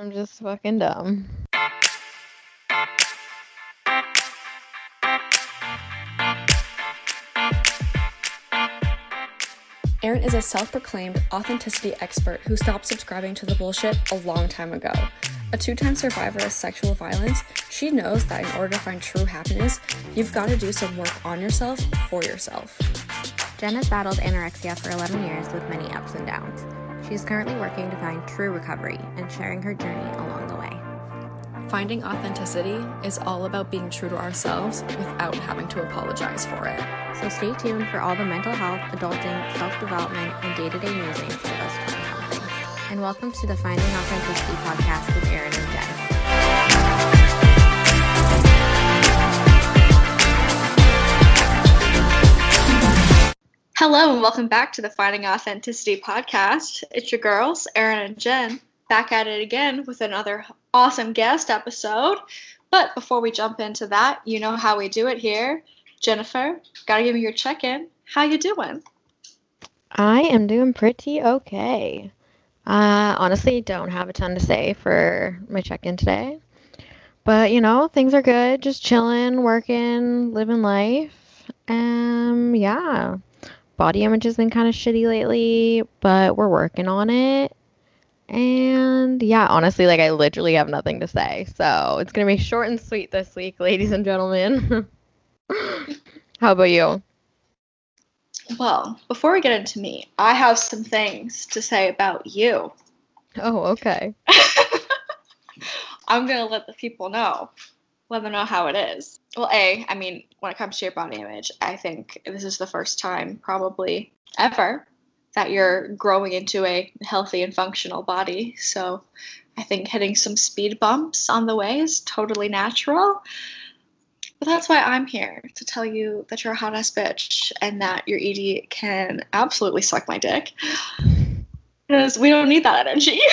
I'm just fucking dumb. Erin is a self proclaimed authenticity expert who stopped subscribing to the bullshit a long time ago. A two time survivor of sexual violence, she knows that in order to find true happiness, you've got to do some work on yourself for yourself. Jenn has battled anorexia for 11 years with many ups and downs. She is currently working to find true recovery and sharing her journey along the way. Finding authenticity is all about being true to ourselves without having to apologize for it. So stay tuned for all the mental health, adulting, self development, and day to day musings of us 20 somethings. And welcome to the Finding Authenticity podcast with Erin and Jenn. Hello and welcome back to the Finding Authenticity podcast. It's your girls, Erin and Jenn, back at it again with another awesome guest episode. But before we jump into that, you know how we do it here. Jennifer, gotta give me your check-in. How you doing? I am doing pretty okay. Uh, honestly, don't have a ton to say for my check-in today. But, you know, things are good. Just chilling, working, living life. Um, yeah. Body image has been kind of shitty lately, but we're working on it. And yeah, honestly, like I literally have nothing to say. So it's gonna be short and sweet this week, ladies and gentlemen. How about you? Well, before we get into me, I have some things to say about you. Oh, okay. I'm gonna let the people know, let them know how it is. Well, a, I mean, when it comes to your body image, I think this is the first time, probably ever, that you're growing into a healthy and functional body. So, I think hitting some speed bumps on the way is totally natural. But that's why I'm here to tell you that you're a hot ass bitch and that your ED can absolutely suck my dick. Because we don't need that energy.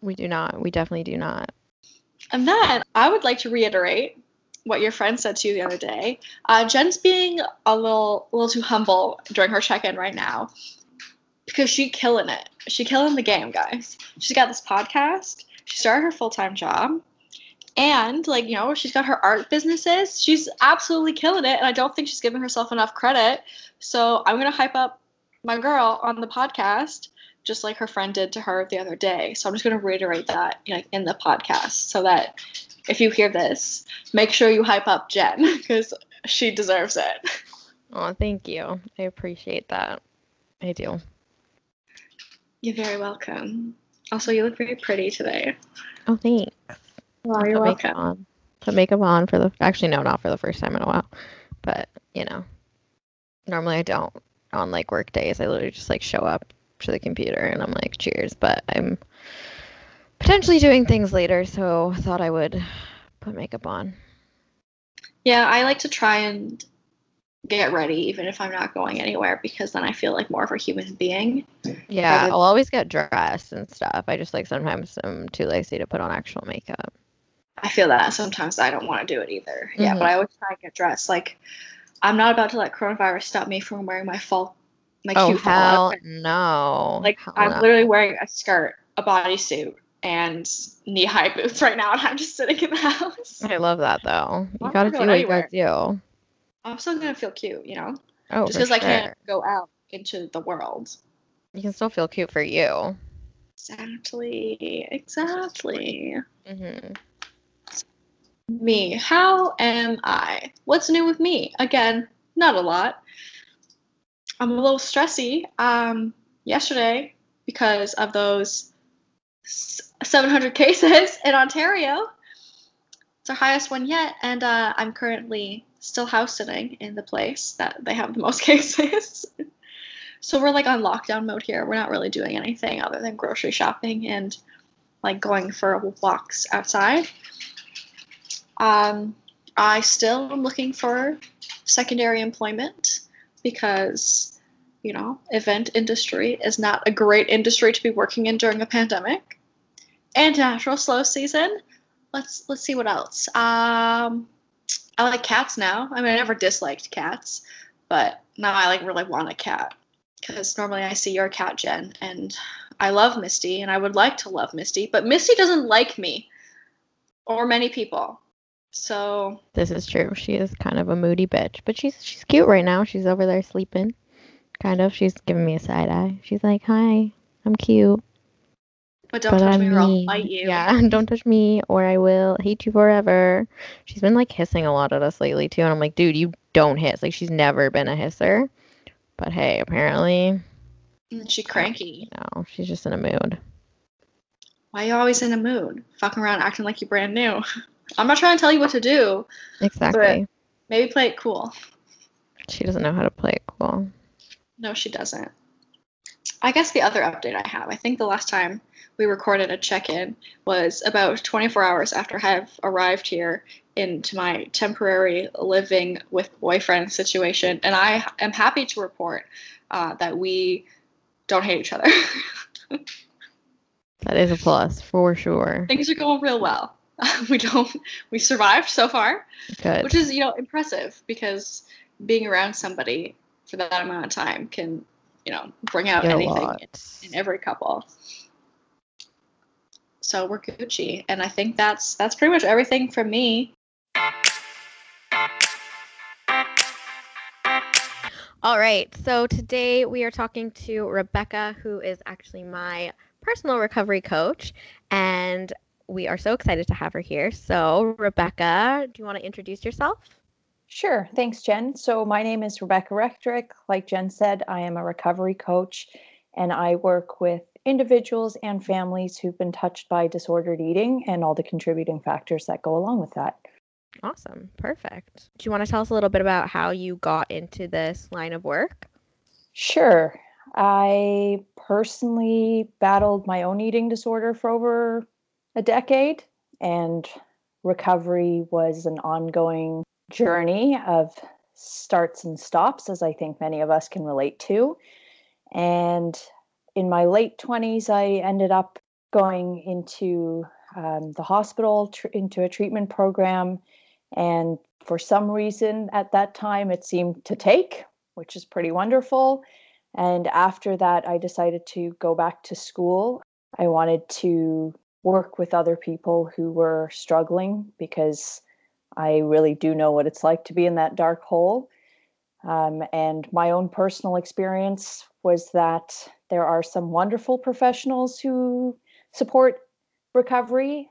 We do not. We definitely do not. And then I would like to reiterate what your friend said to you the other day. Uh, Jenn's being a little, a little too humble during her check-in right now because she killing it. She killing the game, guys. She's got this podcast. She started her full-time job, and like you know, she's got her art businesses. She's absolutely killing it, and I don't think she's giving herself enough credit. So I'm gonna hype up my girl on the podcast just like her friend did to her the other day. So I'm just going to reiterate that know, in the podcast so that if you hear this, make sure you hype up Jenn because she deserves it. Oh, thank you. I appreciate that. I do. You're very welcome. Also, you look very pretty today. Oh, thanks. Wow, Put you're makeup welcome. on. Put makeup on for the actually no, not for the first time in a while. But you know, normally I don't on like work days. I literally just like show up to the computer and I'm like, cheers. But I'm potentially doing things later, so thought I would put makeup on. Yeah, I like to try and get ready even if I'm not going anywhere because then I feel like more of a human being. Yeah, I'll always get dressed and stuff. I just like sometimes I'm too lazy to put on actual makeup. I feel that sometimes I don't want to do it either. Yeah, Mhm. but I always try and get dressed. Like, I'm not about to let coronavirus stop me from wearing my fall, my Oh cute hell no! Like Hell I'm no. literally wearing a skirt, a bodysuit, and knee-high boots right now, and I'm just sitting in the house. I love that though. You I'm gotta do what you gotta do. I'm still gonna feel cute, you know, Oh, just because I can't go out into the world. You can still feel cute for you. Exactly, exactly. hmm Me, how am I? What's new with me? Again, not a lot. I'm a little stressy. Um, yesterday because of those 700 cases in Ontario. It's our highest one yet, and uh, I'm currently still house sitting in the place that they have the most cases. so we're like on lockdown mode here. We're not really doing anything other than grocery shopping and like going for walks outside. Um, I still am looking for secondary employment because, you know, event industry is not a great industry to be working in during a pandemic. And natural slow season. Let's let's see what else. Um, I like cats now. I mean, I never disliked cats, but now I like really want a cat because normally I see your cat, Jenn, and I love Misty and I would like to love Misty, but Misty doesn't like me or many people. So This is true. She is kind of a moody bitch, but she's she's cute right now. She's over there sleeping. Kind of. She's giving me a side eye. She's like, "Hi, I'm cute." but don't but touch I'm me or I'll bite you. Yeah, don't touch me or I will hate you forever. She's been like hissing a lot at us lately too, and I'm like, dude, you don't hiss. Like she's never been a hisser. But hey, apparently, And She cranky. no, she's just in a mood. Why are you always in a mood? Fucking around acting like you're brand new. I'm not trying to tell you what to do. Exactly. Maybe play it cool. She doesn't know how to play it cool. No, she doesn't. I guess the other update I have, I think the last time we recorded a check in was about 24 hours after I have arrived here into my temporary living with boyfriend situation. And I am happy to report uh, that we don't hate each other. That is a plus for sure. Things are going real well. we don't, we survived so far, Good. which is, you know, impressive because being around somebody for that amount of time can, you know, bring out Get anything lot. in every couple. So we're Gucci, and I think that's that's pretty much everything from me. All right. So today we are talking to Rebecca, who is actually my personal recovery coach, and we are so excited to have her here. So, Rebecca, do you want to introduce yourself? Sure. Thanks, Jenn. So, my name is Rebecca Rechtorik. Like Jenn said, I am a recovery coach and I work with individuals and families who've been touched by disordered eating and all the contributing factors that go along with that. Awesome. Perfect. Do you want to tell us a little bit about how you got into this line of work? Sure. I personally battled my own eating disorder for over a decade, and recovery was an ongoing journey of starts and stops, as I think many of us can relate to. And in my late 20s, I ended up going into um, the hospital, tr- into a treatment program. And for some reason at that time, it seemed to take, which is pretty wonderful. And after that, I decided to go back to school. I wanted to work with other people who were struggling because I really do know what it's like to be in that dark hole. Um, and my own personal experience was that there are some wonderful professionals who support recovery.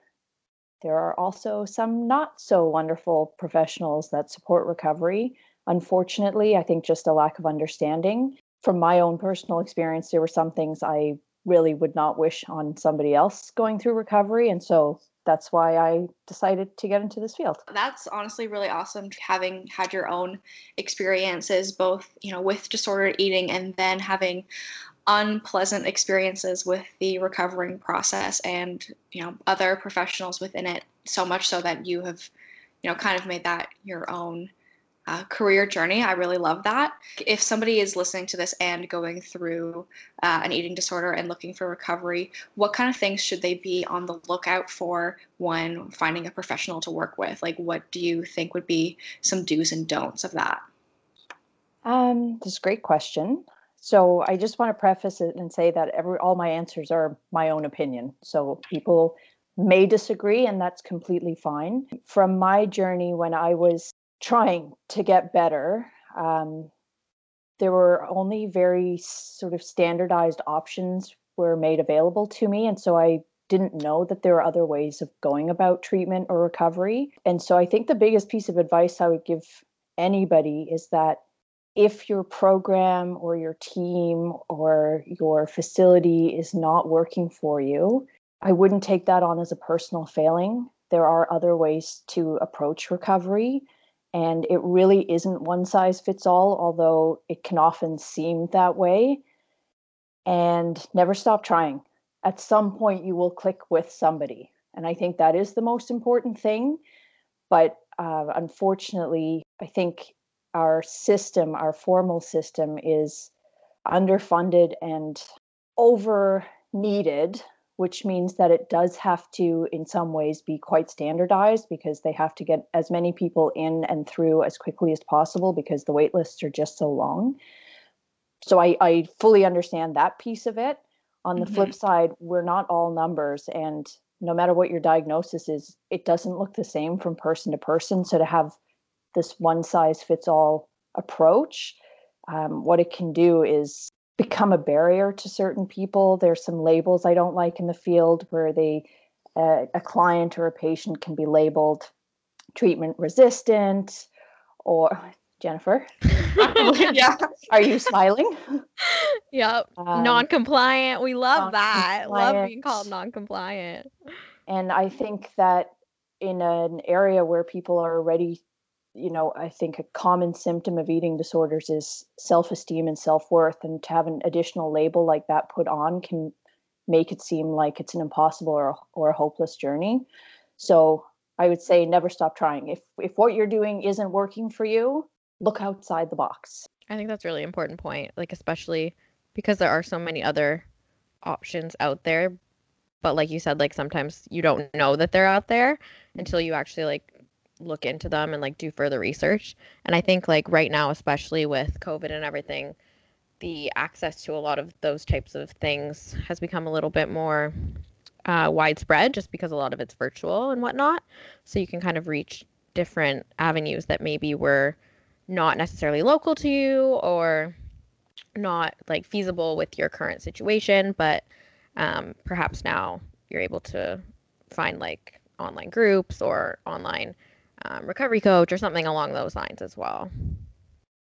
There are also some not so wonderful professionals that support recovery. Unfortunately, I think just a lack of understanding. From my own personal experience, there were some things I really would not wish on somebody else going through recovery. And so that's why I decided to get into this field. That's honestly really awesome having had your own experiences both, you know, with disordered eating and then having unpleasant experiences with the recovering process and, you know, other professionals within it so much so that you have, you know, kind of made that your own uh, career journey. I really love that. If somebody is listening to this and going through uh, an eating disorder and looking for recovery, what kind of things should they be on the lookout for when finding a professional to work with? Like, what do you think would be some do's and don'ts of that? Um, that's a great question. So I just want to preface it and say that every all my answers are my own opinion. So people may disagree, and that's completely fine. From my journey when I was trying to get better, um, there were only very sort of standardized options were made available to me, and so I didn't know that there were other ways of going about treatment or recovery. And so I think the biggest piece of advice I would give anybody is that if your program or your team or your facility is not working for you, I wouldn't take that on as a personal failing. There are other ways to approach recovery. And it really isn't one size fits all, although it can often seem that way. And never stop trying. At some point, you will click with somebody. And I think that is the most important thing. But uh, unfortunately, I think our system, our formal system, is underfunded and over needed, which means that it does have to, in some ways, be quite standardized because they have to get as many people in and through as quickly as possible because the wait lists are just so long. So I, I fully understand that piece of it. On the flip Mhm. side, we're not all numbers, and no matter what your diagnosis is, it doesn't look the same from person to person. So to have this one size fits all approach, um, what it can do is become a barrier to certain people. There's some labels I don't like in the field where they uh, a client or a patient can be labeled treatment resistant or Jennifer, yeah. are you smiling? Yep. Um, non-compliant. We love that. Love being called non-compliant. and I think that in an area where people are already, you know, I think a common symptom of eating disorders is self-esteem and self-worth, and to have an additional label like that put on can make it seem like it's an impossible or or a hopeless journey. So I would say never stop trying. If if what you're doing isn't working for you, look outside the box. I think that's a really important point, like especially because there are so many other options out there. But like you said, like sometimes you don't know that they're out there mm-hmm. until you actually like look into them and like do further research. And I think like right now, especially with COVID and everything, the access to a lot of those types of things has become a little bit more uh, widespread just because a lot of it's virtual and whatnot. So you can kind of reach different avenues that maybe were not necessarily local to you or not like feasible with your current situation, but um, perhaps now you're able to find like online groups or online um, recovery coach or something along those lines as well.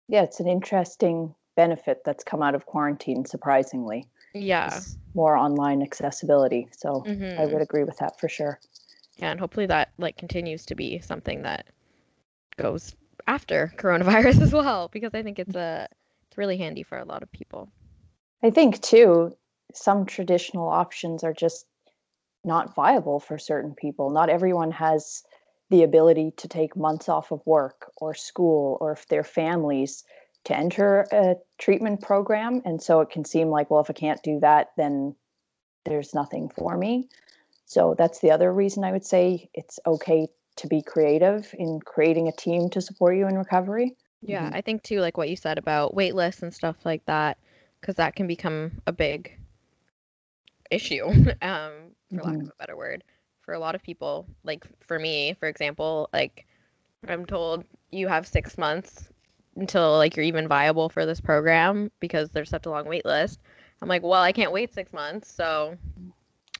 Yeah, it's an interesting benefit that's come out of quarantine, surprisingly. Yeah. is More online accessibility. So I Mhm. would agree with that for sure. Yeah, and hopefully that like continues to be something that goes after coronavirus as well because I think it's a it's really handy for a lot of people. I think too, some traditional options are just not viable for certain people. Not everyone has the ability to take months off of work or school or if their families to enter a treatment program. And so it can seem like, well, if I can't do that, then there's nothing for me. So that's the other reason I would say it's okay to be creative in creating a team to support you in recovery. Yeah, Mhm. I think too, like what you said about wait lists and stuff like that, because that can become a big issue, um, for lack of a better word, for a lot of people. Like for me, for example, like I'm told you have six months until like you're even viable for this program because there's such a long wait list. I'm like, well, I can't wait six months, so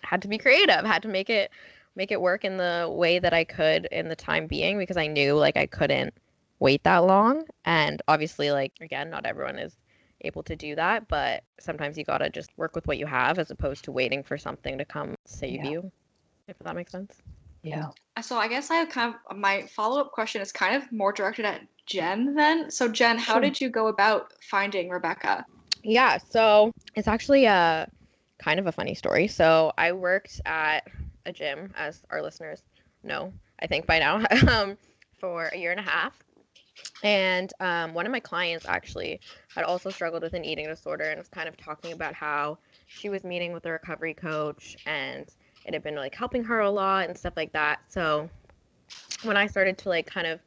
had to be creative, had to make it make it work in the way that I could in the time being because I knew like I couldn't wait that long. And obviously, like, again, not everyone is able to do that, but sometimes you gotta just work with what you have as opposed to waiting for something to come save Yeah. you, if that makes sense. Yeah. So I guess I have kind of my follow up question is kind of more directed at Jenn then. So Jenn, how Sure. did you go about finding Rebecca? Yeah, so it's actually a kind of a funny story. So I worked at a gym, as our listeners know, I think by now, um, for a year and a half. And um, one of my clients actually had also struggled with an eating disorder and was kind of talking about how she was meeting with a recovery coach and it had been like helping her a lot and stuff like that. So when I started to like kind of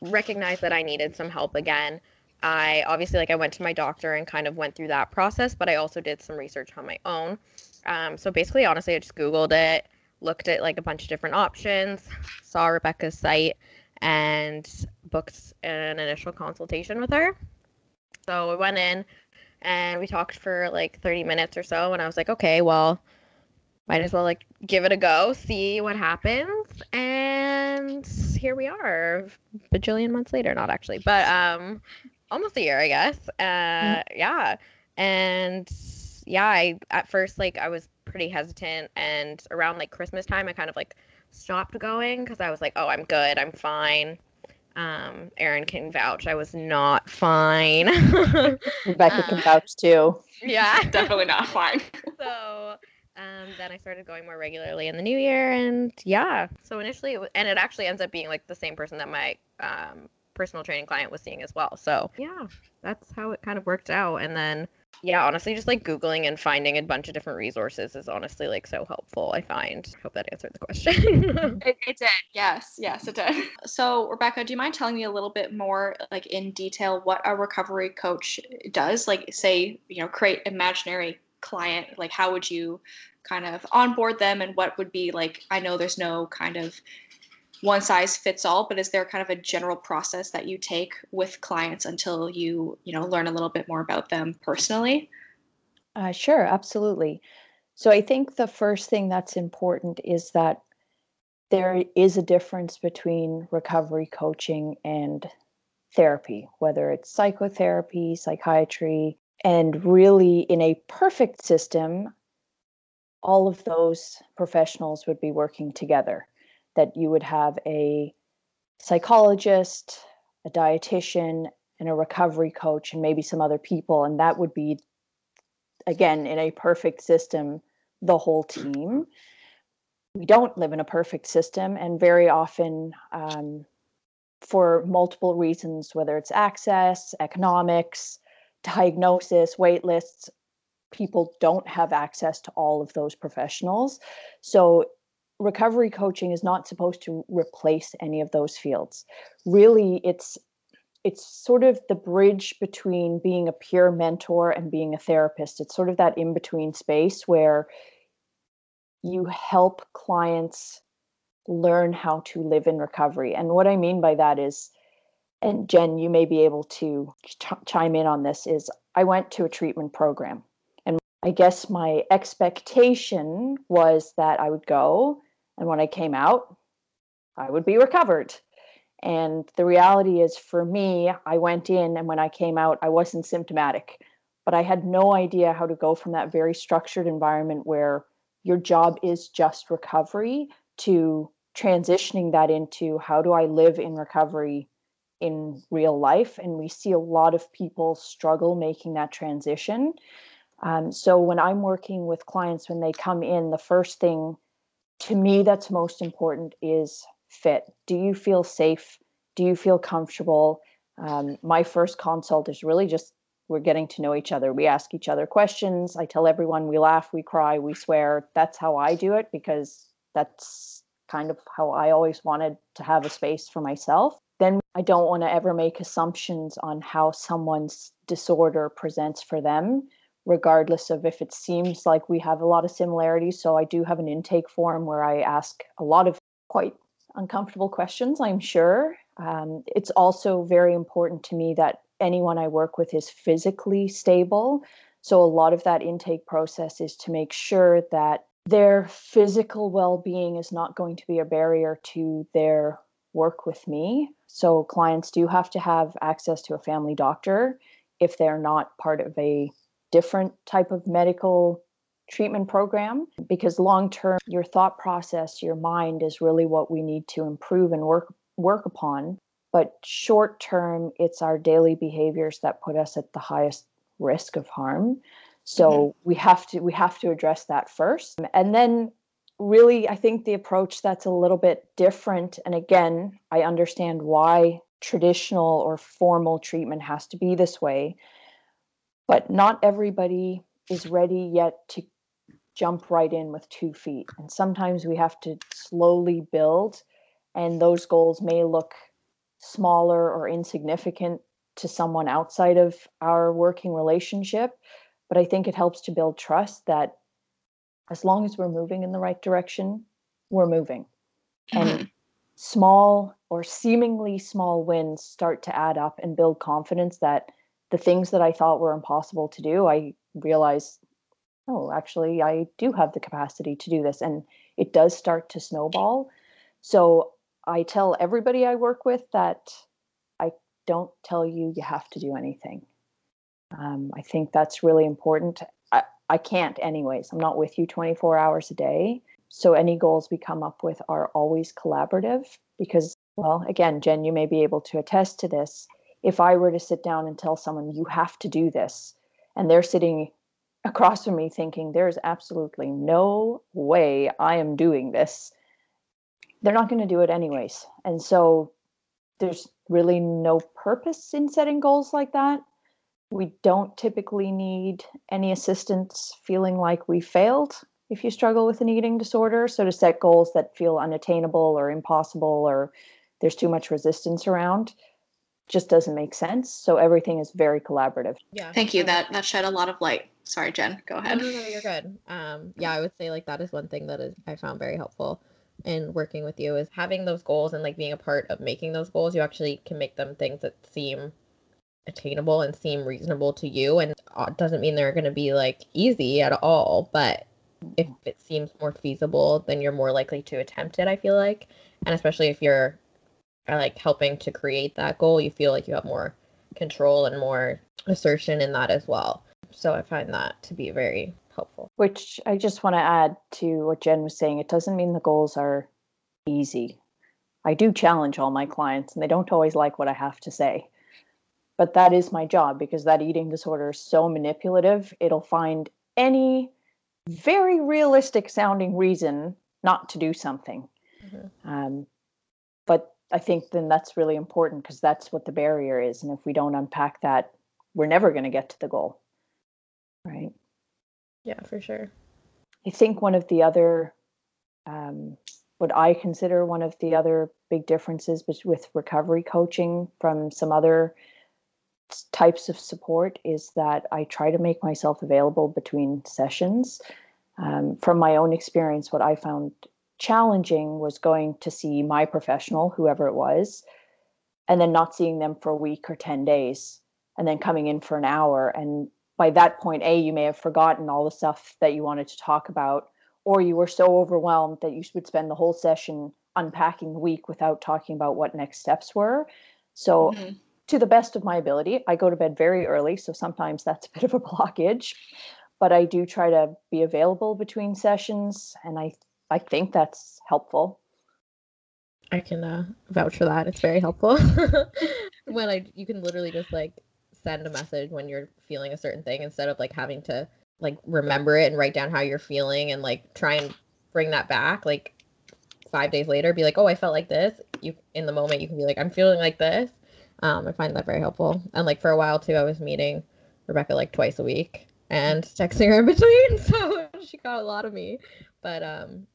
recognize that I needed some help again, I obviously like I went to my doctor and kind of went through that process, but I also did some research on my own. Um, so basically, honestly, I just Googled it, looked at like a bunch of different options, saw Rebecca's site, and booked an initial consultation with her. So we went in and we talked for like 30 minutes or so, and I was like, okay, well, might as well like give it a go, see what happens, and here we are, bajillion months later, not actually, but um, almost a year, I guess. Uh, yeah, and yeah, I at first like I was pretty hesitant, and around like Christmas time, I kind of like stopped going because I was like, oh, I'm good, I'm fine. Um, Erin can vouch, I was not fine. Rebecca can Uh, vouch too. yeah, Definitely not fine. so um, then I started going more regularly in the new year, and yeah. So initially, it wa- and it actually ends up being like the same person that my um, personal training client was seeing as well. So yeah, that's how it kind of worked out. And then yeah, honestly, just like googling and finding a bunch of different resources is honestly like so helpful. I find. Hope that answered the question. It, it did. Yes, yes, it did. So, Rebecca, do you mind telling me a little bit more, like in detail, what a recovery coach does? Like, say, you know, create imaginary client? Like, how would you kind of onboard them and what would be like? I know there's no kind of one size fits all, but is there kind of a general process that you take with clients until you, you know, learn a little bit more about them personally? Uh, sure, absolutely. So I think the first thing that's important is that there is a difference between recovery coaching and therapy, whether it's psychotherapy, psychiatry, and really in a perfect system, all of those professionals would be working together that you would have a psychologist, a dietitian, and a recovery coach, and maybe some other people. And that would be, again, in a perfect system, the whole team. We don't live in a perfect system, and very often, um, for multiple reasons, whether it's access, economics, diagnosis, wait lists, people don't have access to all of those professionals. So recovery coaching is not supposed to replace any of those fields. Really, it's it's sort of the bridge between being a peer mentor and being a therapist. It's sort of that in between space where you help clients learn how to live in recovery. And what I mean by that is, and Jenn, you may be able to ch- chime in on this, is I went to a treatment program. And I guess my expectation was that I would go and when I came out, I would be recovered. And the reality is, for me, I went in, and when I came out, I wasn't symptomatic. But I had no idea how to go from that very structured environment where your job is just recovery to transitioning that into how do I live in recovery in real life. And we see a lot of people struggle making that transition. Um, so when I'm working with clients, when they come in, the first thing to me that's most important is fit. Do you feel safe? Do you feel comfortable? Um, my first consult is really just we're getting to know each other. We ask each other questions. I tell everyone we laugh we cry we swear. That's how i do it because that's kind of how i always wanted to have a space for myself i don't want to ever make assumptions on how someone's disorder presents for them regardless of if it seems like we have a lot of similarities. So I do have an intake form where I ask a lot of quite uncomfortable questions, I'm sure. Um, it's also very important to me that anyone I work with is physically stable. So a lot of that intake process is to make sure that their physical well being is not going to be a barrier to their work with me. So clients do have to have access to a family doctor if they're not part of a different type of medical treatment program because long term your thought process your mind is really what we need to improve and work work upon but short term it's our daily behaviors that put us at the highest risk of harm so mm-hmm. we have to we have to address that first and then really i think the approach that's a little bit different and again i understand why traditional or formal treatment has to be this way but not everybody is ready yet to jump right in with two feet. And sometimes we have to slowly build, and those goals may look smaller or insignificant to someone outside of our working relationship. But I think it helps to build trust that as long as we're moving in the right direction, we're moving. Mm-hmm. And small or seemingly small wins start to add up and build confidence that the things that I thought were impossible to do, I realize, oh, actually, I do have the capacity to do this. And it does start to snowball. So I tell everybody I work with that I don't tell you you have to do anything. Um, I think that's really important. I, I can't, anyways. I'm not with you 24 hours a day. So any goals we come up with are always collaborative because, well, again, Jenn, you may be able to attest to this if I were to sit down and tell someone, you have to do this, and they're sitting across from me thinking, there's absolutely no way I am doing this, they're not going to do it anyways. And so there's really no purpose in setting goals like that. We don't typically need any assistance feeling like we failed if you struggle with an eating disorder. So to set goals that feel unattainable or impossible or there's too much resistance around, just doesn't make sense. So everything is very collaborative. Yeah. Thank you. That that shed a lot of light Sorry, Jenn, go No, ahead. no, no, you're good. Um, yeah, I would say like that is one thing that is I found very helpful in working with you is having those goals and like being a part of making those goals. You actually can make them things that seem attainable and seem reasonable to you, and uh, doesn't mean they're going to be like easy at all. But if it seems more feasible, then you're more likely to attempt it. I feel like, and especially if you're uh, like helping to create that goal, you feel like you have more control and more assertion in that as well. So I find that to be very helpful. Which I just want to add to what Jenn was saying. It doesn't mean the goals are easy. I do challenge all my clients, and they don't always like what I have to say. But that is my job because that eating disorder is so manipulative. It'll find any very realistic sounding reason not to do something. Mhm. Um, but I think then that's really important because that's what the barrier is. And if we don't unpack that, we're never going to get to the goal. Right. Yeah, for sure. I think one of the other, um, what I consider one of the other big differences with recovery coaching from some other types of support is that I try to make myself available between sessions. Um, from my own experience, what I found challenging was going to see my professional, whoever it was, and then not seeing them for a week or 10 days, and then coming in for an hour. And by that point, A, you may have forgotten all the stuff that you wanted to talk about, or you were so overwhelmed that you would spend the whole session unpacking the week without talking about what next steps were. So, Mhm. To the best of my ability, I go to bed very early. So sometimes that's a bit of a blockage, but I do try to be available between sessions. And I, I think that's helpful. I can uh, vouch for that. It's very helpful. when I you can literally just like send a message when you're feeling a certain thing instead of like having to like remember it and write down how you're feeling and like try and bring that back like 5 days later be like, "Oh, I felt like this." You in the moment you can be like, "I'm feeling like this." Um I find that very helpful. And like for a while too I was meeting Rebecca like twice a week and texting her in between, so she got a lot of me. But um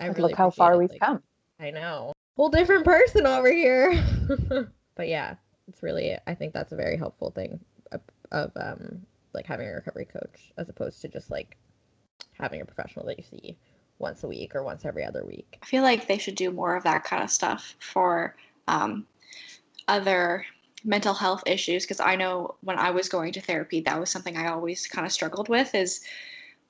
I But really look how far appreciated, we've like, come. I know. Whole different person over here. but yeah, it's really I think that's a very helpful thing of, of um like having a recovery coach as opposed to just like having a professional that you see once a week or once every other week. I feel like they should do more of that kind of stuff for um, other mental health issues because I know when I was going to therapy, that was something I always kind of struggled with. Is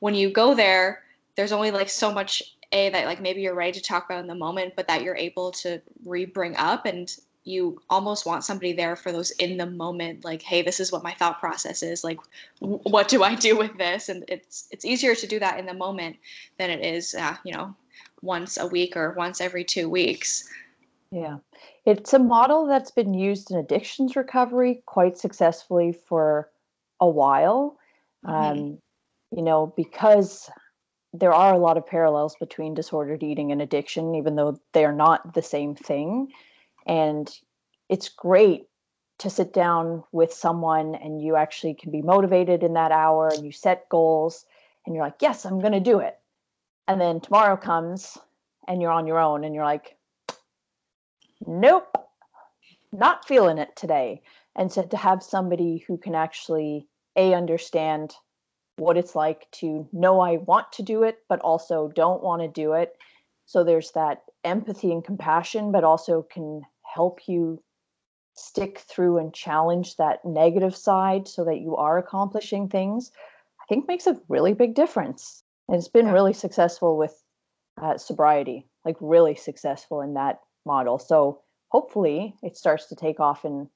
when you go there, there's only like so much a that like maybe you're ready to talk about in the moment, but that you're able to re-bring up and you almost want somebody there for those in the moment like hey this is what my thought process is like w- what do i do with this and it's it's easier to do that in the moment than it is uh, you know once a week or once every two weeks Yeah. It's a model that's been used in addictions recovery quite successfully for a while. Mhm. Um, you know, because there are a lot of parallels between disordered eating and addiction, even though they are not the same thing. And it's great to sit down with someone and you actually can be motivated in that hour and you set goals and you're like, yes, I'm going to do it. And then tomorrow comes and you're on your own and you're like, nope, not feeling it today. And so to have somebody who can actually a understand what it's like to know I want to do it, but also don't want to do it. So there's that empathy and compassion, but also can help you stick through and challenge that negative side so that you are accomplishing things, I think makes a really big difference. And it's been Yeah. really successful with uh, sobriety, like really successful in that model. So hopefully it starts to take off in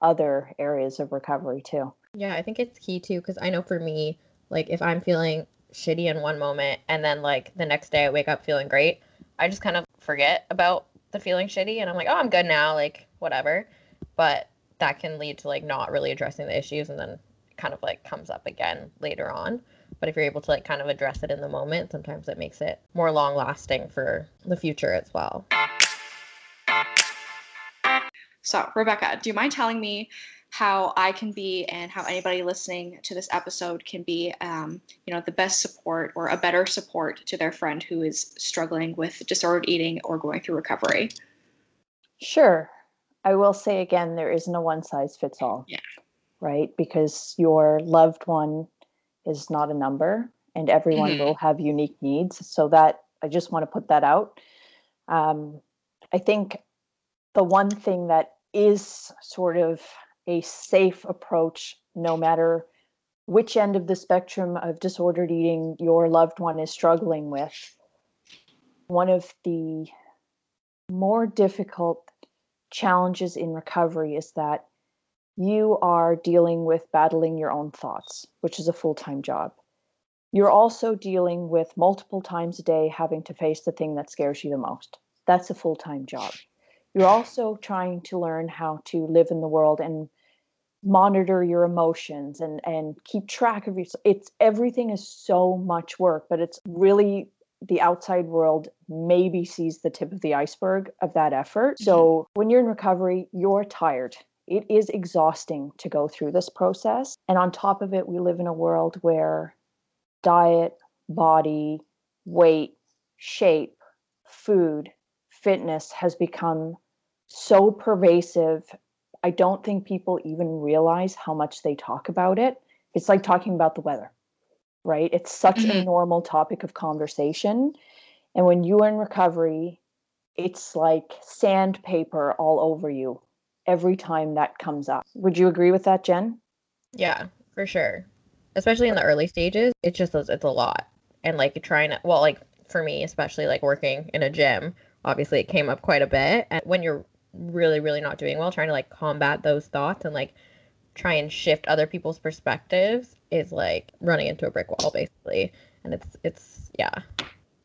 other areas of recovery too. Yeah, I think it's key too because I know for me, like if I'm feeling shitty in one moment and then like the next day I wake up feeling great, I just kind of forget about the feeling shitty and I'm like, oh, I'm good now, like whatever. But that can lead to like not really addressing the issues and then kind of like comes up again later on. But if you're able to like kind of address it in the moment, sometimes it makes it more long lasting for the future as well. So, Rebecca, do you mind telling me how I can be and how anybody listening to this episode can be, um, you know, the best support or a better support to their friend who is struggling with disordered eating or going through recovery? Sure. I will say again, there isn't a one size fits all. Yeah. Right? Because your loved one is not a number and everyone mm-hmm. will have unique needs. So that I just want to put that out. Um, I think the one thing that is sort of a safe approach, no matter which end of the spectrum of disordered eating your loved one is struggling with, one of the more difficult challenges in recovery is that you are dealing with battling your own thoughts, which is a full time job. You're also dealing with multiple times a day having to face the thing that scares you the most. That's a full time job. You're also trying to learn how to live in the world and monitor your emotions and and keep track of your it's everything is so much work but it's really the outside world maybe sees the tip of the iceberg of that effort. So mm-hmm. when you're in recovery you're tired. It is exhausting to go through this process. And on top of it we live in a world where diet body weight shape food fitness has become so pervasive. I don't think people even realize how much they talk about it. It's like talking about the weather, right? It's such mm-hmm. a normal topic of conversation. And when you are in recovery, it's like sandpaper all over you every time that comes up. Would you agree with that, Jenn? Yeah, for sure. Especially in the early stages, it's just it's a lot. And like trying to well, like for me, especially like working in a gym, obviously it came up quite a bit. And when you're really really not doing well trying to like combat those thoughts and like try and shift other people's perspectives is like running into a brick wall basically. And it's it's yeah.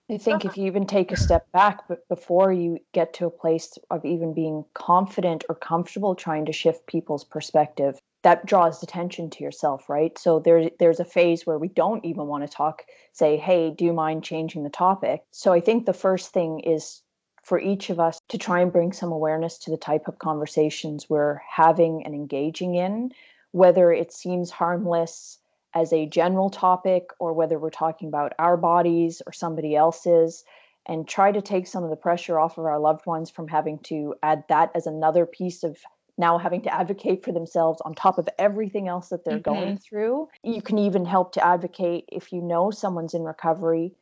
I think if you even take a step back but before you get to a place of even being confident or comfortable trying to shift people's perspective that draws attention to yourself right? So there's there's a phase where we don't even want to talk say hey do you mind changing the topic? So i think the first thing is for each of us to try and bring some awareness to the type of conversations we're having and engaging in, whether it seems harmless as a general topic or whether we're talking about our bodies or somebody else's, and try to take some of the pressure off of our loved ones from having to add that as another piece of now having to advocate for themselves on top of everything else that they're mm-hmm. going through. You can even help to advocate if you know someone's in recovery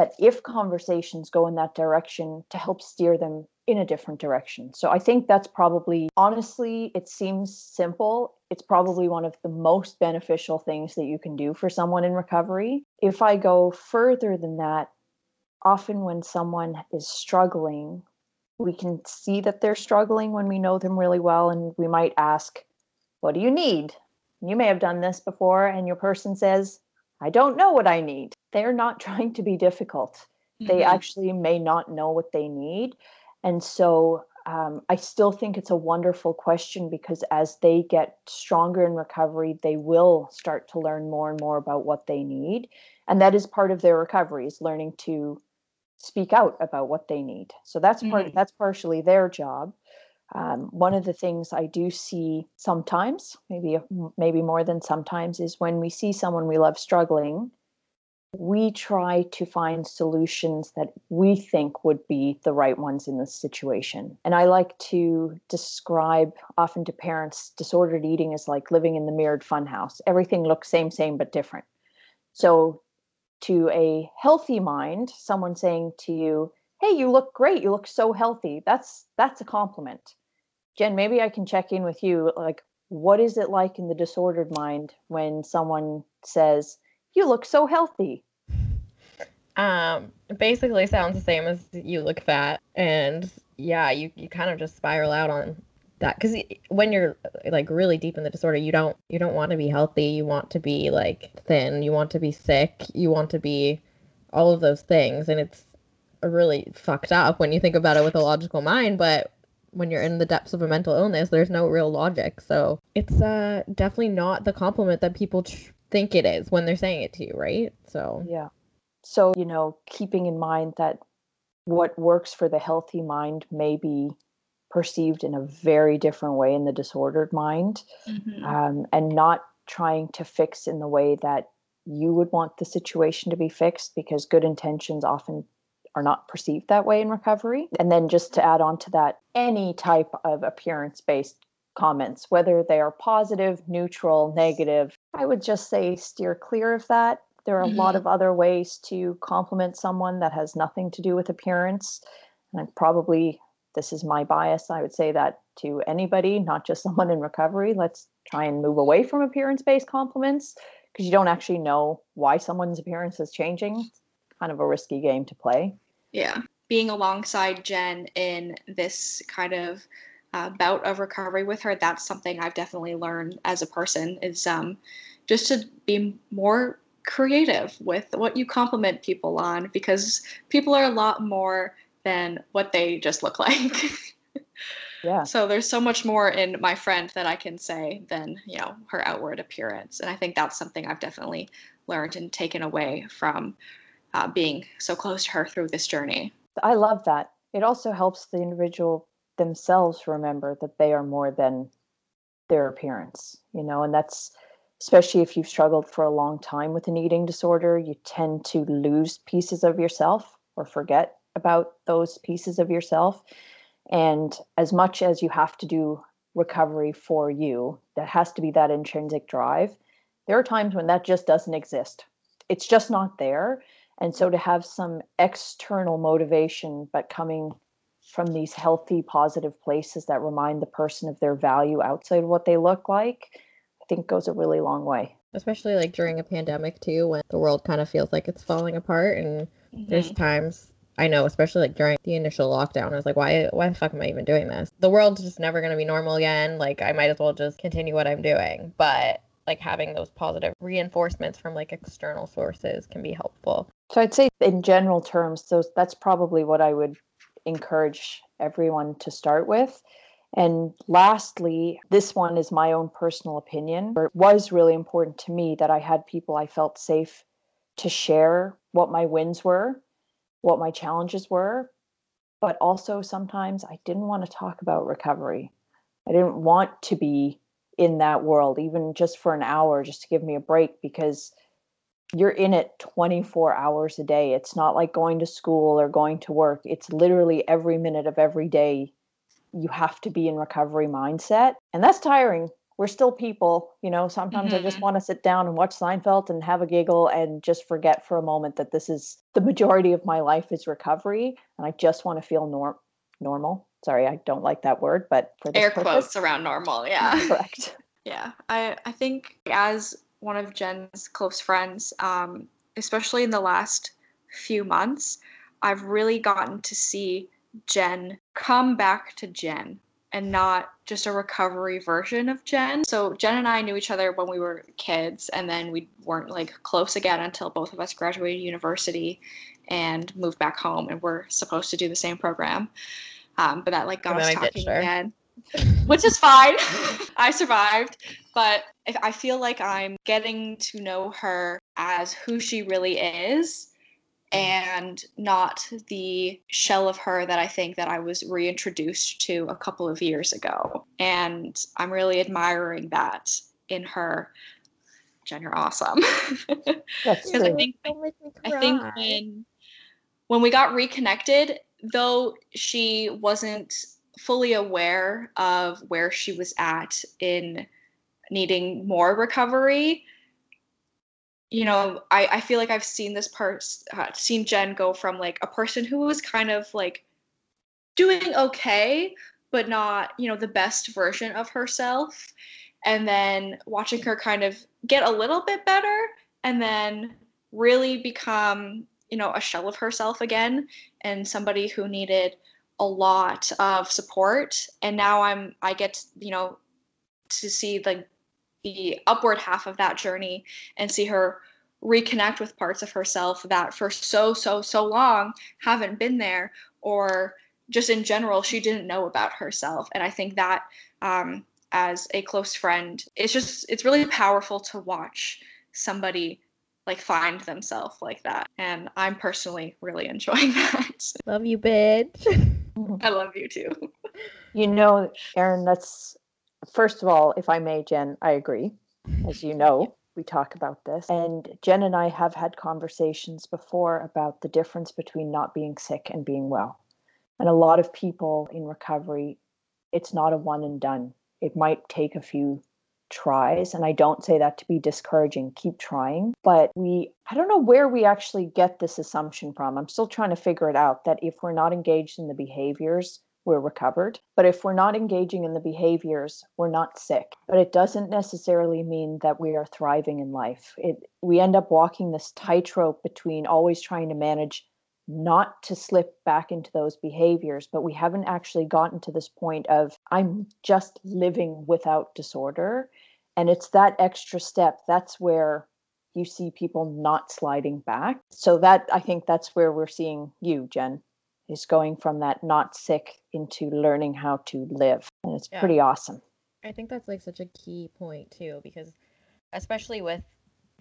that if conversations go in that direction to help steer them in a different direction. So I think that's probably, honestly, it seems simple. It's probably one of the most beneficial things that you can do for someone in recovery. If I go further than that, often when someone is struggling, we can see that they're struggling when we know them really well. And we might ask, What do you need? You may have done this before, and your person says, I don't know what I need. They're not trying to be difficult. Mm-hmm. They actually may not know what they need. And so um, I still think it's a wonderful question because as they get stronger in recovery, they will start to learn more and more about what they need. And that is part of their recovery is learning to speak out about what they need. So that's part mm-hmm. that's partially their job. Um, one of the things I do see sometimes, maybe maybe more than sometimes, is when we see someone we love struggling, we try to find solutions that we think would be the right ones in this situation. And I like to describe often to parents disordered eating is like living in the mirrored funhouse. Everything looks same, same, but different. So to a healthy mind, someone saying to you, "Hey, you look great. You look so healthy." That's that's a compliment. Jenn, maybe I can check in with you. Like, what is it like in the disordered mind when someone says, "You look so healthy"? Um, basically sounds the same as you look fat, and yeah, you you kind of just spiral out on that because when you're like really deep in the disorder, you don't you don't want to be healthy. You want to be like thin. You want to be sick. You want to be all of those things, and it's really fucked up when you think about it with a logical mind. But when you're in the depths of a mental illness, there's no real logic. So it's uh, definitely not the compliment that people tr- think it is when they're saying it to you, right? So yeah. So you know, keeping in mind that what works for the healthy mind may be perceived in a very different way in the disordered mind, mm-hmm. um, and not trying to fix in the way that you would want the situation to be fixed because good intentions often are not perceived that way in recovery. And then just to add on to that, any type of appearance based comments, whether they are positive, neutral, negative. I would just say steer clear of that. There are a lot Mhm. of other ways to compliment someone that has nothing to do with appearance. And I probably, this is my bias, I would say that to anybody, not just someone in recovery. Let's try and move away from appearance based compliments because you don't actually know why someone's appearance is changing. Kind of a risky game to play. Yeah. Being alongside Jenn in this kind of uh, bout of recovery with her, that's something I've definitely learned as a person is um, just to be more creative with what you compliment people on because people are a lot more than what they just look like. Yeah. so there's so much more in my friend that I can say than, you know, her outward appearance. And I think that's something I've definitely learned and taken away from uh, being so close to her through this journey. I love that. It also helps the individual themselves remember that they are more than their appearance, you know, and that's especially if you've struggled for a long time with an eating disorder, you tend to lose pieces of yourself or forget about those pieces of yourself. And as much as you have to do recovery for you, that has to be that intrinsic drive. There are times when that just doesn't exist. It's just not there. And so to have some external motivation, but coming from these healthy, positive places that remind the person of their value outside of what they look like, I think goes a really long way. Especially like during a pandemic too, when the world kind of feels like it's falling apart and there's mm-hmm. times I know, especially like during the initial lockdown, I was like, why why the fuck am I even doing this? The world's just never gonna be normal again. Like I might as well just continue what I'm doing. But like having those positive reinforcements from like external sources can be helpful. So I'd say in general terms, so that's probably what I would encourage everyone to start with. And lastly, this one is my own personal opinion. It was really important to me that I had people I felt safe to share what my wins were, what my challenges were, but also sometimes I didn't want to talk about recovery. I didn't want to be in that world, even just for an hour, just to give me a break because you're in it 24 hours a day. It's not like going to school or going to work. It's literally every minute of every day you have to be in recovery mindset. And that's tiring. We're still people, you know. Sometimes I just Mhm. want to sit down and watch Seinfeld and have a giggle and just forget for a moment that this is the majority of my life is recovery and I just want to feel norm normal. Sorry, I don't like that word, but for Air purpose, quotes around normal, yeah. correct. Yeah, I, I think as one of Jenn's close friends, um, especially in the last few months, I've really gotten to see Jenn come back to Jenn and not just a recovery version of Jenn. So Jenn and I knew each other when we were kids, and then we weren't like close again until both of us graduated university and moved back home, and we're supposed to do the same program. Um, but that like got us then I ditched talking again, which is fine. I survived, but if I feel like I'm getting to know her as who she really is and not the shell of her that I think that I was reintroduced to a couple of years ago. And I'm really admiring that in her. Jenn, you're awesome. That's Because I think Don't make me I think when when we got reconnected, though she wasn't fully aware of where she was at in needing more recovery, you know, I, I feel like I've seen this person, uh, seen Jenn go from like a person who was kind of like doing okay, but not, you know, the best version of herself. And then watching her kind of get a little bit better and then really become, you know, a shell of herself again and somebody who needed a lot of support. And now I'm, I get, you know, to see like the upward half of that journey and see her reconnect with parts of herself that for so so so long haven't been there or just in general she didn't know about herself and i think that um, as a close friend it's just it's really powerful to watch somebody like find themselves like that and i'm personally really enjoying that Love you, bitch. i love you too You know, Erin, that's first of all, if I may, Jenn, I agree. As you know, we talk about this. And Jenn and I have had conversations before about the difference between not being sick and being well. And a lot of people in recovery, it's not a one and done. it might take a few tries and i don't say that to be discouraging keep trying but we i don't know where we actually get this assumption from. I'm still trying to figure it out that if we're not engaged in the behaviors we're recovered but if we're not engaging in the behaviors we're not sick. But it doesn't necessarily mean that we are thriving in life. It we end up walking this tightrope between always trying to manage not to slip back into those behaviors, but we haven't actually gotten to this point of I'm just living without disorder. And it's that extra step. That's where you see people not sliding back. So that I think that's where we're seeing you, Jenn, is going from that not sick into learning how to live. And it's Yeah. pretty awesome. I think that's like such a key point too, because especially with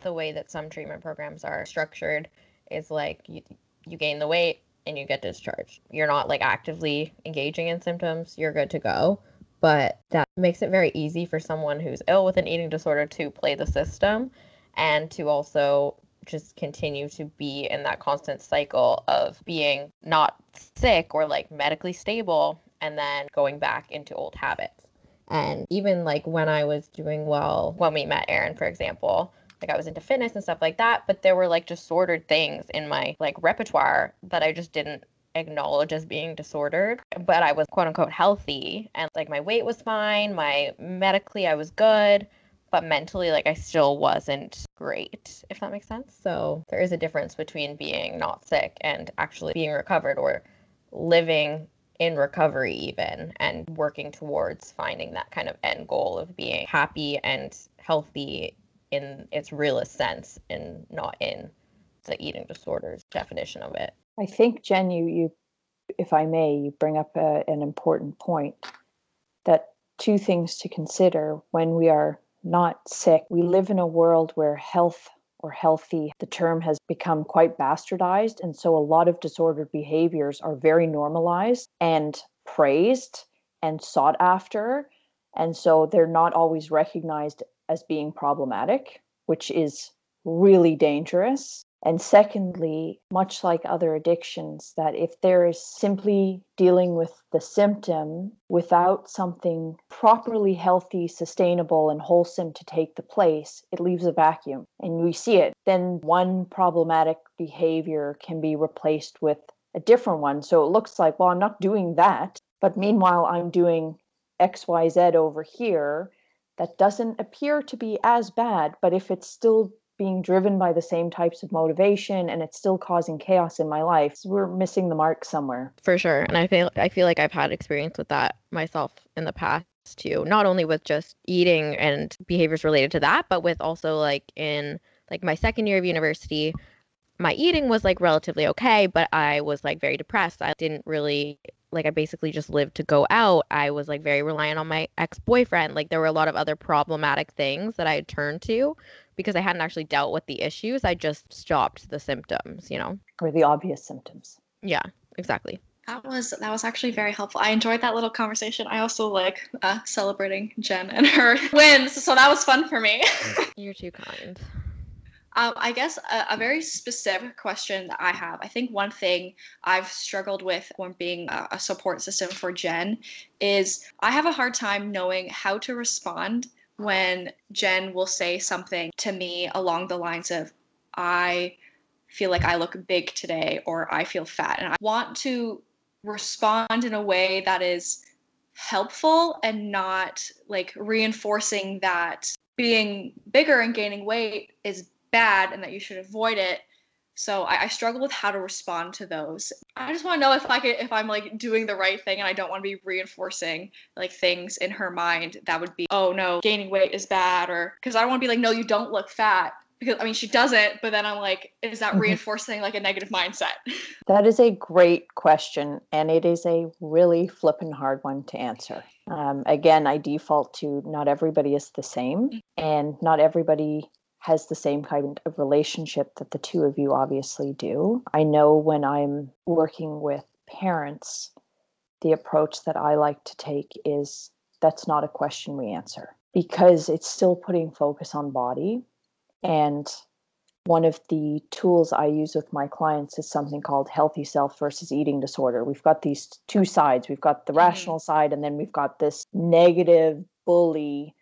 the way that some treatment programs are structured, is like you you gain the weight and you get discharged. You're not like actively engaging in symptoms, you're good to go. But that makes it very easy for someone who's ill with an eating disorder to play the system and to also just continue to be in that constant cycle of being not sick or like medically stable and then going back into old habits. And even like when I was doing well, when we met Erin, for example, like I was into fitness and stuff like that, but there were like disordered things in my like repertoire that I just didn't acknowledge as being disordered. But I was quote unquote healthy and like my weight was fine, my medically I was good, but mentally like I still wasn't great, if that makes sense. So there is a difference between being not sick and actually being recovered or living in recovery even and working towards finding that kind of end goal of being happy and healthy in its realest sense and not in the eating disorders definition of it. I think, Jenn, you, you if I may, you bring up a, an important point that two things to consider when we are not sick. We live in a world where health or healthy, the term has become quite bastardized. And so a lot of disordered behaviors are very normalized and praised and sought after. And so they're not always recognized as being problematic, which is really dangerous. And secondly, much like other addictions, that if there is simply dealing with the symptom without something properly healthy, sustainable, and wholesome to take the place, it leaves a vacuum. And we see it. Then one problematic behavior can be replaced with a different one. So it looks like, well, I'm not doing that. But meanwhile, I'm doing XYZ over here that doesn't appear to be as bad. But if it's still being driven by the same types of motivation and it's still causing chaos in my life we're missing the mark somewhere for sure and i feel i feel like i've had experience with that myself in the past too not only with just eating and behaviors related to that but with also like in like my second year of university my eating was like relatively okay but i was like very depressed i didn't really like I basically just lived to go out. I was like very reliant on my ex-boyfriend. Like there were a lot of other problematic things that I had turned to because I hadn't actually dealt with the issues. I just stopped the symptoms, you know. or the obvious symptoms Yeah, exactly. That was that was actually very helpful. I enjoyed that little conversation. I also like uh, celebrating Jenn and her wins, so that was fun for me. You're too kind. Um, I guess a, a very specific question that I have. I think one thing I've struggled with when being a, a support system for Jenn is I have a hard time knowing how to respond when Jenn will say something to me along the lines of, I feel like I look big today or I feel fat. And I want to respond in a way that is helpful and not like reinforcing that being bigger and gaining weight is bad and that you should avoid it. So I, I struggle with how to respond to those. I just want to know if I could, if I'm like doing the right thing, and I don't want to be reinforcing like things in her mind that would be, oh no, gaining weight is bad, or because I don't want to be like, no, you don't look fat, because I mean she doesn't, but then I'm like, is that Mhm. reinforcing like a negative mindset? that is a great question and it is a really flippin' hard one to answer um, again i default to not everybody is the same and not everybody has the same kind of relationship that the two of you obviously do. I know when I'm working with parents, the approach that I like to take is that's not a question we answer because it's still putting focus on body. And one of the tools I use with my clients is something called healthy self versus eating disorder. We've got these two sides. We've got the Mhm. rational side, and then we've got this negative bully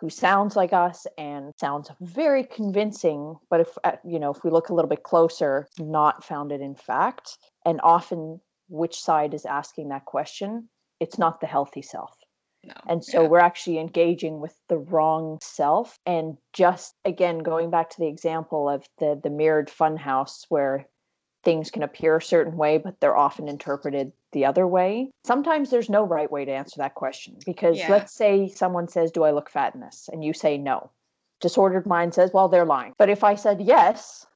who sounds like us and sounds very convincing but if uh, you know if we look a little bit closer not founded in fact and often which side is asking that question it's not the healthy self No. and so yeah. we're actually engaging with the wrong self and just again going back to the example of the the mirrored funhouse where things can appear a certain way but they're often interpreted the other way. Sometimes there's no right way to answer that question because Yeah. let's say someone says do i look fat in this? and you say no. Disordered mind says well they're lying. But if i said yes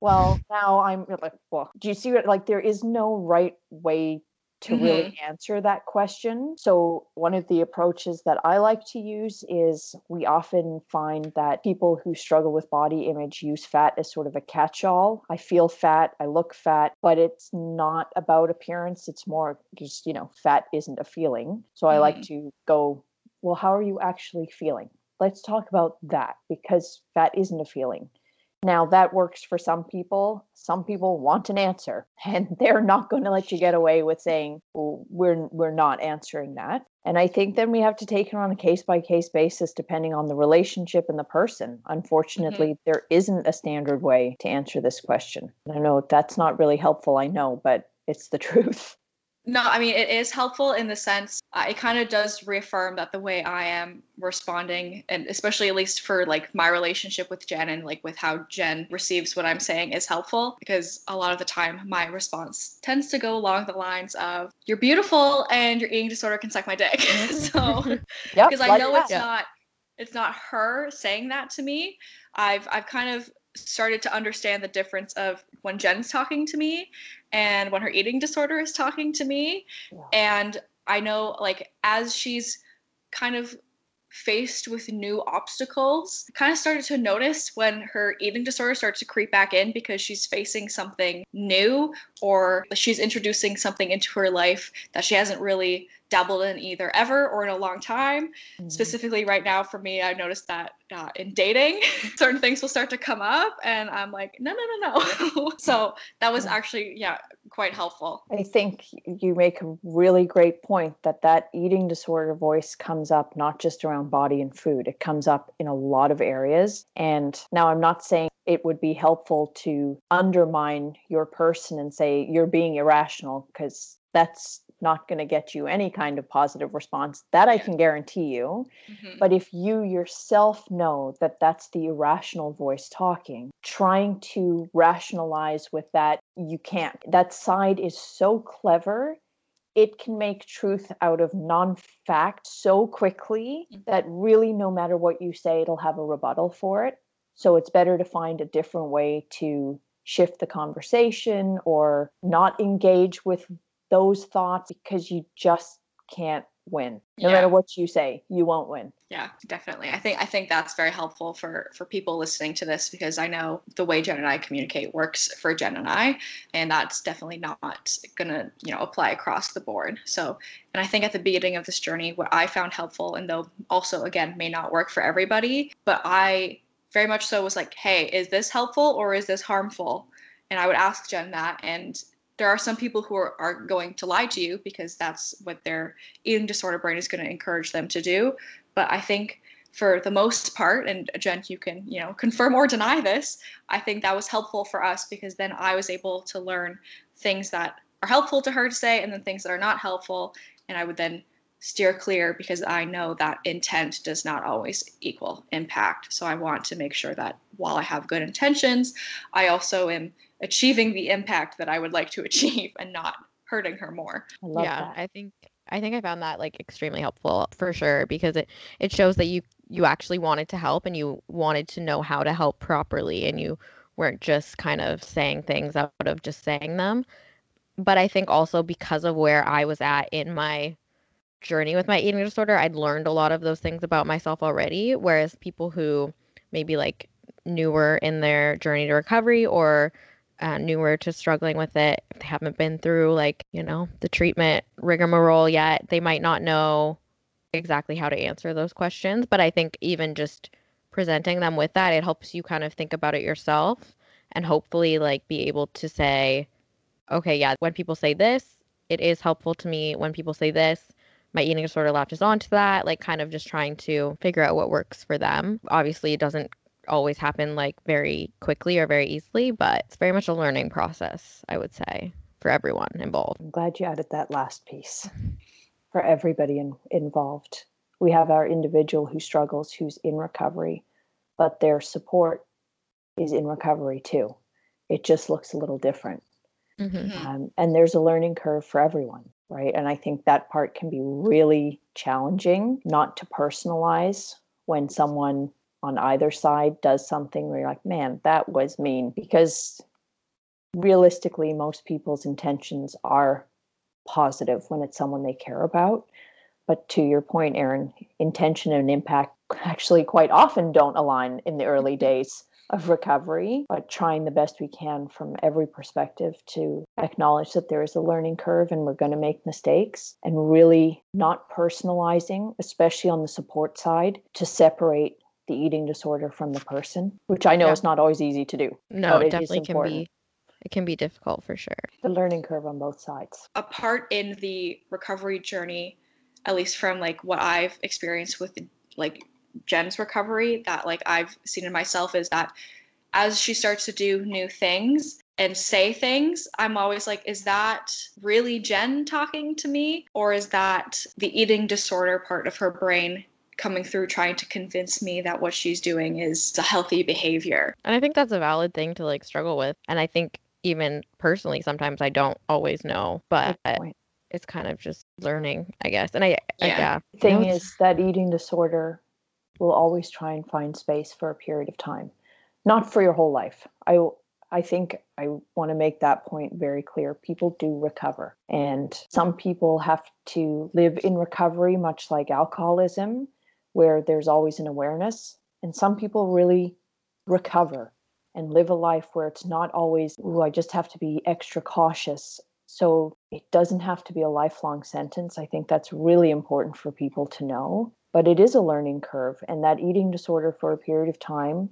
well now i'm like well do you see what like there is no right way to really mm-hmm. answer that question. So, one of the approaches that I like to use is we often find that people who struggle with body image use fat as sort of a catch all. I feel fat, I look fat, but it's not about appearance. It's more just, you know, fat isn't a feeling. So, I like mm-hmm. to go, well, how are you actually feeling? Let's talk about that because fat isn't a feeling. Now that works for some people. Some people want an answer, and they're not going to let you get away with saying well, we're we're not answering that. And I think then we have to take it on a case by case basis, depending on the relationship and the person. Mm-hmm. Unfortunately, there isn't a standard way to answer this question. I know that's not really helpful. I know, but it's the truth. No, I mean, it is helpful in the sense uh, it kind of does reaffirm that the way I am responding, and especially at least for like my relationship with Jenn and like with how Jenn receives what I'm saying is helpful because a lot of the time my response tends to go along the lines of, You're beautiful and your eating disorder can suck my dick. so, Yep, because I like know that. it's not it's not her saying that to me. I've I've kind of started to understand the difference of when Jenn's talking to me and when her eating disorder is talking to me. Yeah. And I know like as she's kind of faced with new obstacles, kind of started to notice when her eating disorder starts to creep back in because she's facing something new or she's introducing something into her life that she hasn't really dabbled in either ever or in a long time. Mhm. Specifically, right now for me, I've noticed that uh, in dating, certain things will start to come up, and I'm like, no, no, no, no. so that was actually, yeah, quite helpful. I think you make a really great point that that eating disorder voice comes up not just around body and food. It comes up in a lot of areas. And now I'm not saying it would be helpful to undermine your person and say you're being irrational because that's not going to get you any kind of positive response. That I can guarantee you. Mhm. But if you yourself know that that's the irrational voice talking, trying to rationalize with that, you can't. That side is so clever. It can make truth out of non fact so quickly Mhm. that really, no matter what you say, it'll have a rebuttal for it. So it's better to find a different way to shift the conversation or not engage with those thoughts because you just can't win. No Yeah. matter what you say, you won't win. Yeah, definitely. I think I think that's very helpful for for people listening to this because I know the way Jenn and I communicate works for Jenn and I, and that's definitely not gonna you know apply across the board. So, and I think at the beginning of this journey, what I found helpful, and though also again may not work for everybody, but I very much so was like, hey, is this helpful or is this harmful? And I would ask Jenn that, and there are some people who are, are going to lie to you because that's what their eating disorder brain is going to encourage them to do. But I think for the most part, and Jenn, you can you know confirm or deny this. I think that was helpful for us because then I was able to learn things that are helpful to her to say, and then things that are not helpful, and I would then steer clear because I know that intent does not always equal impact. So I want to make sure that while I have good intentions, I also am achieving the impact that I would like to achieve and not hurting her more. I love yeah, that. I think I think I found that like extremely helpful for sure because it it shows that you you actually wanted to help and you wanted to know how to help properly and you weren't just kind of saying things out of just saying them. But I think also because of where I was at in my journey with my eating disorder, I'd learned a lot of those things about myself already whereas people who maybe like newer in their journey to recovery or uh, newer to struggling with it, if they haven't been through like, you know, the treatment rigmarole yet, they might not know exactly how to answer those questions. But I think even just presenting them with that, it helps you kind of think about it yourself and hopefully like be able to say, okay, yeah, when people say this, it is helpful to me. When people say this, my eating disorder latches onto that, like kind of just trying to figure out what works for them. Obviously, it doesn't always happen like very quickly or very easily, but it's very much a learning process, I would say, for everyone involved. I'm glad you added that last piece for everybody in, involved. We have our individual who struggles, who's in recovery, but their support is in recovery too. It just looks a little different. Mm-hmm. Um, and there's a learning curve for everyone, right? And I think that part can be really challenging not to personalize when someone on either side does something where you're like, man, that was mean. Because realistically, most people's intentions are positive when it's someone they care about. But to your point, Erin, intention and impact actually quite often don't align in the early days of recovery, but trying the best we can from every perspective to acknowledge that there is a learning curve and we're going to make mistakes and really not personalizing, especially on the support side, to separate the eating disorder from the person, which I know Yeah. is not always easy to do. No, but it is definitely can be it can be difficult for sure. The learning curve on both sides. a part in the recovery journey, at least from like what I've experienced with like Jenn's recovery, that like I've seen in myself is that as she starts to do new things and say things, I'm always like, is that really Jenn talking to me? Or is that the eating disorder part of her brain coming through trying to convince me that what she's doing is a healthy behavior? And I think that's a valid thing to like struggle with. And I think even personally sometimes I don't always know, but it's kind of just learning, I guess. And I, I Yeah. yeah. The thing No, it's- is that eating disorder will always try and find space for a period of time, not for your whole life. I I think I want to make that point very clear. People do recover, and some people have to live in recovery, much like alcoholism, where there's always an awareness. And some people really recover and live a life where it's not always, oh, I just have to be extra cautious. So it doesn't have to be a lifelong sentence. I think that's really important for people to know. But it is a learning curve, and that eating disorder for a period of time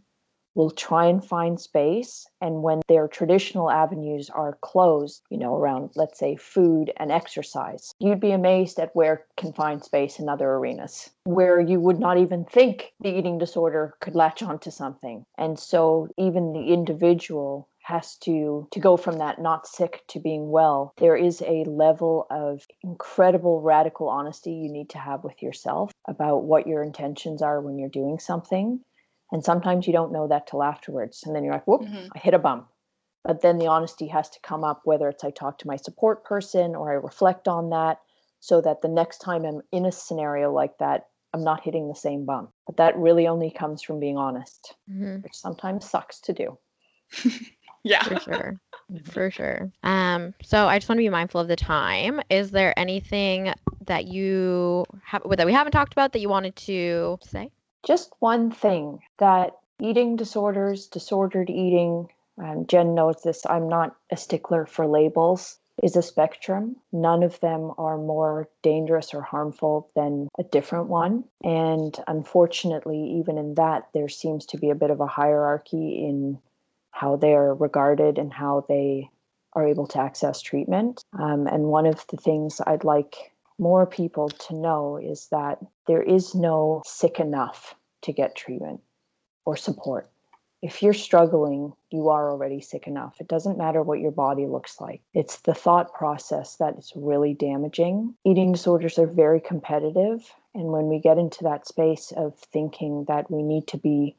will try and find space. And when their traditional avenues are closed, you know, around, let's say, food and exercise, you'd be amazed at where can find space in other arenas where you would not even think the eating disorder could latch onto something. And so even the individual has to to go from that not sick to being well there is a level of incredible radical honesty you need to have with yourself about what your intentions are when you're doing something. And sometimes you don't know that till afterwards. And then you're like whoop Mhm. i hit a bump but then the honesty has to come up whether it's i talk to my support person or i reflect on that so that the next time i'm in a scenario like that i'm not hitting the same bump but that really only comes from being honest Mhm. which sometimes sucks to do Yeah. for sure for sure um so i just want to be mindful of the time is there anything that you have that we haven't talked about that you wanted to say just one thing that eating disorders, disordered eating, um, Jenn knows this, I'm not a stickler for labels, is a spectrum. None of them are more dangerous or harmful than a different one. And unfortunately, even in that, there seems to be a bit of a hierarchy in how they're regarded and how they are able to access treatment. Um, and one of the things I'd like more people to know is that there is no sick enough to get treatment or support. If you're struggling, you are already sick enough. It doesn't matter what your body looks like. It's the thought process that is really damaging. Eating disorders are very competitive. And when we get into that space of thinking that we need to be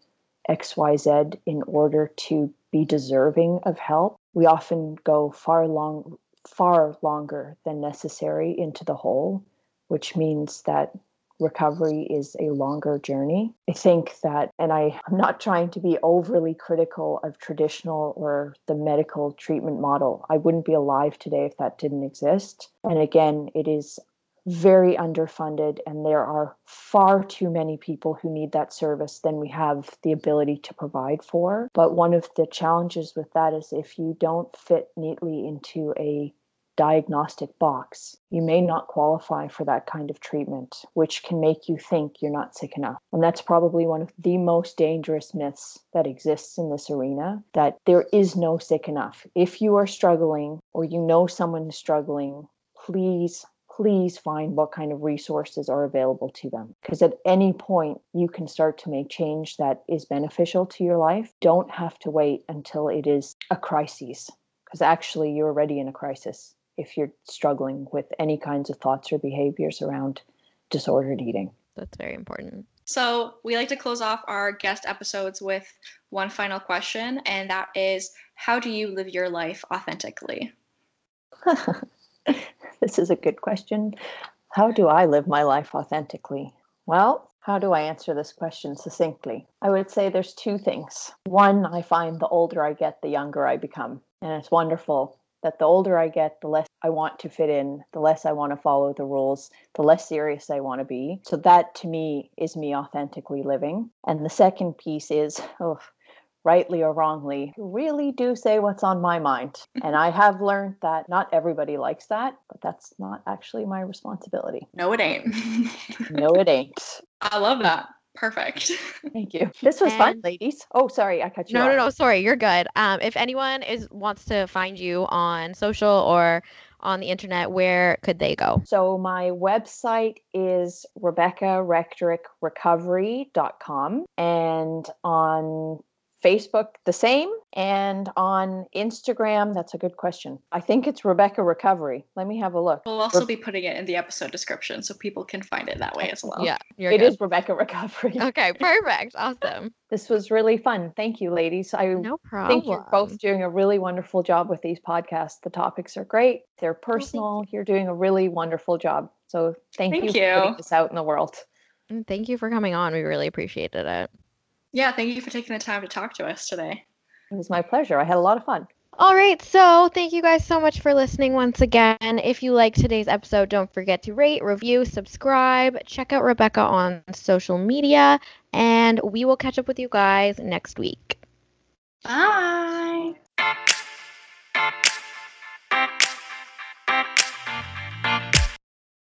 XYZ in order to be deserving of help, we often go far long far longer than necessary into the hole, which means that recovery is a longer journey. I think that, and I, I'm not trying to be overly critical of traditional or the medical treatment model. I wouldn't be alive today if that didn't exist. And again, it is very underfunded, and there are far too many people who need that service than we have the ability to provide for. But one of the challenges with that is if you don't fit neatly into a diagnostic box, you may not qualify for that kind of treatment, which can make you think you're not sick enough. And that's probably one of the most dangerous myths that exists in this arena that there is no sick enough. If you are struggling or you know someone is struggling, please, please find what kind of resources are available to them. Because at any point, you can start to make change that is beneficial to your life. Don't have to wait until it is a crisis, because actually, you're already in a crisis if you're struggling with any kinds of thoughts or behaviors around disordered eating. That's very important. So, we like to close off our guest episodes with one final question, and that is How do you live your life authentically? this is a good question. How do I live my life authentically? Well, how do I answer this question succinctly? I would say there's two things. One, I find the older I get, the younger I become. And it's wonderful that the older I get, the less I want to fit in, the less I want to follow the rules, the less serious I want to be. So that to me is me authentically living. And the second piece is, oh, rightly or wrongly, really do say what's on my mind. and I have learned that not everybody likes that, but that's not actually my responsibility. No, it ain't. no, it ain't. I love that. Perfect. Thank you. This was fun, ladies. Oh, sorry, I cut you No, off. no, no. Sorry, you're good. Um, if anyone is wants to find you on social or on the internet, where could they go? So my website is rebecca RebeccaRechtorikRecovery.com and on Facebook the same and on Instagram that's a good question. I think it's Rebecca Recovery. Let me have a look. We'll also be putting it in the episode description so people can find it that way as well. Yeah, you're It good. is Rebecca Recovery. Okay, perfect. Awesome. This was really fun. Thank you, ladies. I No problem. think you're both doing a really wonderful job with these podcasts. The topics are great. They're personal. You're doing a really wonderful job. So thank, Thank you for putting this out in the world. And Thank you for coming on. We really appreciated it. Yeah, thank you for taking the time to talk to us today. It was my pleasure. I had a lot of fun. All right, so thank you guys so much for listening once again. If you liked today's episode, don't forget to rate, review, subscribe, check out Rebecca on social media, and we will catch up with you guys next week. Bye.